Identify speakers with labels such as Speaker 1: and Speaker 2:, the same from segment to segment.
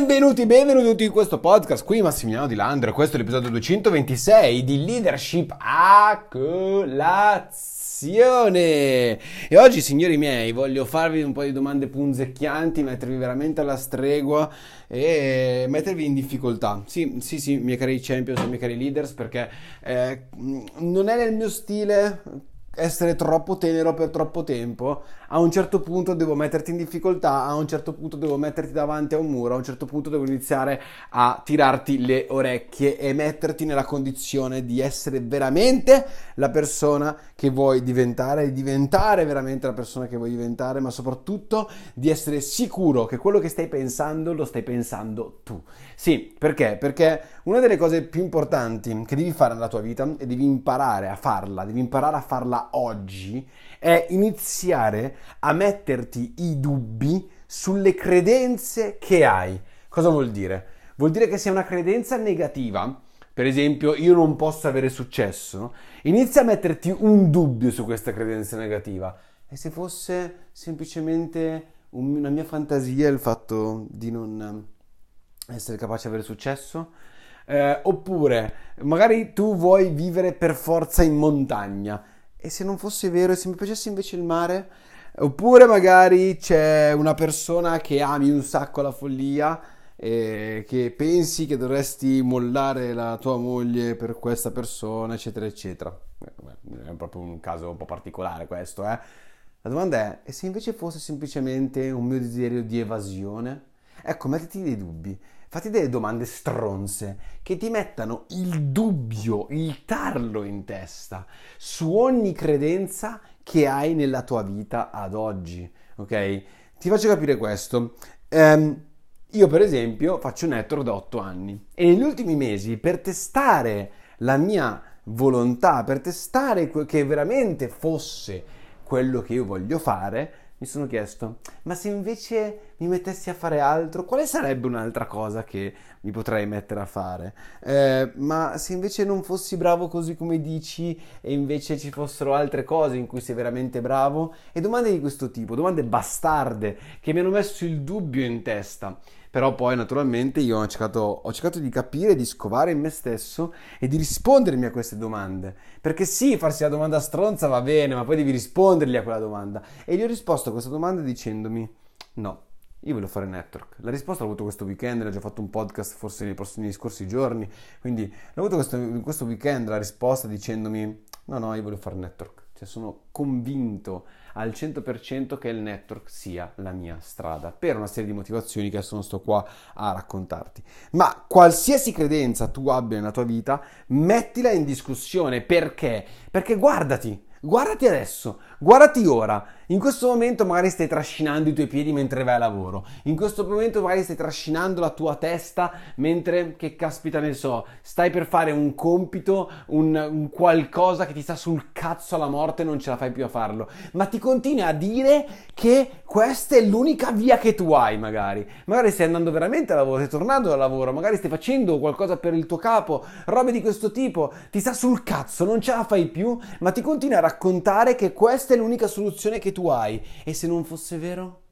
Speaker 1: Benvenuti, benvenuti in questo podcast. Qui Massimiliano Di Landro. Questo è l'episodio 226 di Leadership a colazione. E oggi, signori miei, voglio farvi un po' di domande punzecchianti, mettervi veramente alla stregua e mettervi in difficoltà. Sì, sì, sì, miei cari champions, miei cari leaders, perché eh, non è nel mio stile essere troppo tenero per troppo tempo, a un certo punto devo metterti in difficoltà, a un certo punto devo metterti davanti a un muro, a un certo punto devo iniziare a tirarti le orecchie e metterti nella condizione di essere veramente la persona che vuoi diventare, di diventare veramente la persona che vuoi diventare, ma soprattutto di essere sicuro che quello che stai pensando lo stai pensando tu. Sì, perché? Perché una delle cose più importanti che devi fare nella tua vita e devi imparare a farla, devi imparare a farla oggi, è iniziare a metterti i dubbi sulle credenze che hai. Cosa vuol dire? Vuol dire che se una credenza negativa, per esempio io non posso avere successo, inizia a metterti un dubbio su questa credenza negativa. E se fosse semplicemente una mia fantasia il fatto di non essere capace di avere successo? Eh, oppure magari tu vuoi vivere per forza in montagna e se non fosse vero e se mi piacesse invece il mare? Oppure magari c'è una persona che ami un sacco la follia e che pensi che dovresti mollare la tua moglie per questa persona, eccetera, eccetera. È proprio un caso un po' particolare questo, eh. La domanda è, e se invece fosse semplicemente un mio desiderio di evasione? Ecco, mettiti dei dubbi. Fatti delle domande stronze che ti mettano il dubbio, il tarlo in testa su ogni credenza che hai nella tua vita ad oggi. Ok? Ti faccio capire questo. Um, io, per esempio, faccio network da 8 anni e negli ultimi mesi, per testare la mia volontà, per testare che veramente fosse quello che io voglio fare, mi sono chiesto, ma se invece mi mettessi a fare altro, quale sarebbe un'altra cosa che mi potrei mettere a fare? Eh, ma se invece non fossi bravo così come dici e invece ci fossero altre cose in cui sei veramente bravo? E domande di questo tipo, domande bastarde che mi hanno messo il dubbio in testa. Però poi naturalmente io ho cercato, ho cercato, di capire, di scovare in me stesso e di rispondermi a queste domande. Perché sì, farsi la domanda stronza va bene, ma poi devi rispondergli a quella domanda. E gli ho risposto a questa domanda dicendomi no. Io voglio fare network. La risposta l'ho avuto questo weekend, l'ho già fatto un podcast forse nei, prossimi, scorsi giorni. Quindi l'ho avuto questo, questo weekend la risposta dicendomi no, no, io voglio fare network. Cioè sono convinto al 100% che il network sia la mia strada, per una serie di motivazioni che adesso non sto qua a raccontarti. Ma qualsiasi credenza tu abbia nella tua vita, mettila in discussione. Perché? Perché guardati, guardati adesso, guardati ora in questo momento magari stai trascinando i tuoi piedi mentre vai a lavoro. In questo momento magari stai trascinando la tua testa mentre, che caspita ne so, stai per fare un compito, un, un qualcosa che ti sta sul cazzo alla morte e non ce la fai più a farlo. Ma ti continui a dire che questa è l'unica via che tu hai magari. Magari stai andando veramente a lavoro, stai tornando dal lavoro, magari stai facendo qualcosa per il tuo capo, robe di questo tipo, ti sta sul cazzo, non ce la fai più, ma ti continui a raccontare che questa è l'unica soluzione che tu tu hai. E se non fosse vero?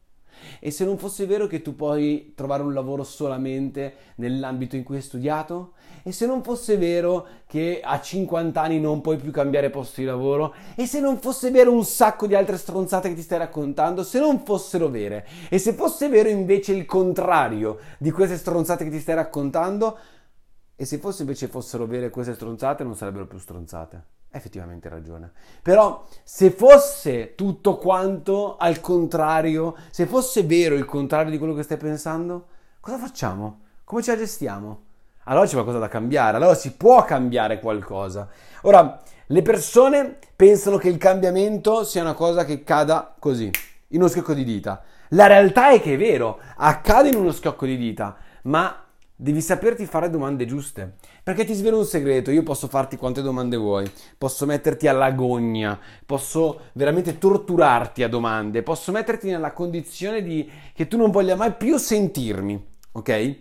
Speaker 1: E se non fosse vero che tu puoi trovare un lavoro solamente nell'ambito in cui hai studiato? E se non fosse vero che a 50 anni non puoi più cambiare posto di lavoro? E se non fosse vero un sacco di altre stronzate che ti stai raccontando? Se non fossero vere? E se fosse vero invece il contrario di queste stronzate che ti stai raccontando? E se fosse invece fossero vere queste stronzate non sarebbero più stronzate? Effettivamente ragione. Però se fosse tutto quanto al contrario, se fosse vero il contrario di quello che stai pensando, cosa facciamo? Come ce la gestiamo? Allora c'è qualcosa da cambiare, allora si può cambiare qualcosa. Ora, le persone pensano che il cambiamento sia una cosa che cada così, in uno schiocco di dita. La realtà è che è vero, accade in uno schiocco di dita, ma Devi saperti fare domande giuste. Perché ti svelo un segreto, io posso farti quante domande vuoi, posso metterti all'agonia, posso veramente torturarti a domande, posso metterti nella condizione di che tu non voglia mai più sentirmi, ok?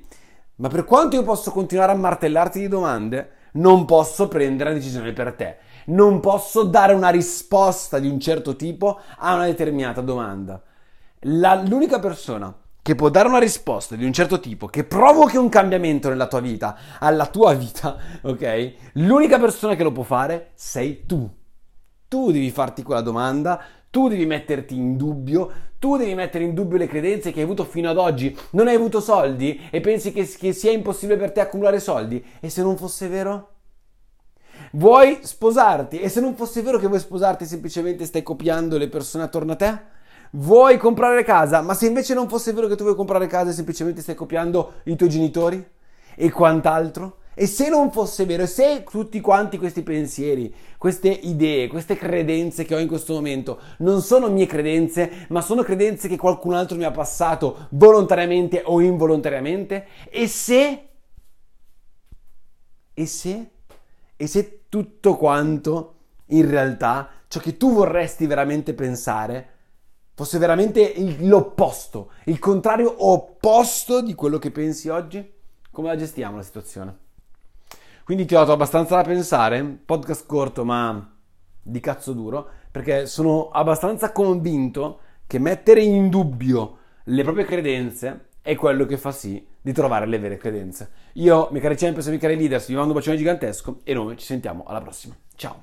Speaker 1: Ma per quanto io posso continuare a martellarti di domande, non posso prendere una decisione per te. Non posso dare una risposta di un certo tipo a una determinata domanda. La, l'unica persona che può dare una risposta di un certo tipo, che provochi un cambiamento nella tua vita, alla tua vita, ok? L'unica persona che lo può fare sei tu. Tu devi farti quella domanda, tu devi metterti in dubbio, tu devi mettere in dubbio le credenze che hai avuto fino ad oggi. Non hai avuto soldi e pensi che, che sia impossibile per te accumulare soldi? E se non fosse vero? Vuoi sposarti? E se non fosse vero che vuoi sposarti, semplicemente stai copiando le persone attorno a te? Vuoi comprare casa? Ma se invece non fosse vero che tu vuoi comprare casa e semplicemente stai copiando i tuoi genitori? E quant'altro? E se non fosse vero, se tutti quanti questi pensieri, queste idee, queste credenze che ho in questo momento non sono mie credenze, ma sono credenze che qualcun altro mi ha passato volontariamente o involontariamente? E se... E se... E se tutto quanto in realtà ciò che tu vorresti veramente pensare fosse veramente l'opposto, il contrario opposto di quello che pensi oggi? Come la gestiamo la situazione? Quindi ti ho dato abbastanza da pensare, podcast corto ma di cazzo duro, perché sono abbastanza convinto che mettere in dubbio le proprie credenze è quello che fa sì di trovare le vere credenze. Io, miei cari champions e miei cari leaders, vi mando un bacione gigantesco e noi ci sentiamo alla prossima. Ciao!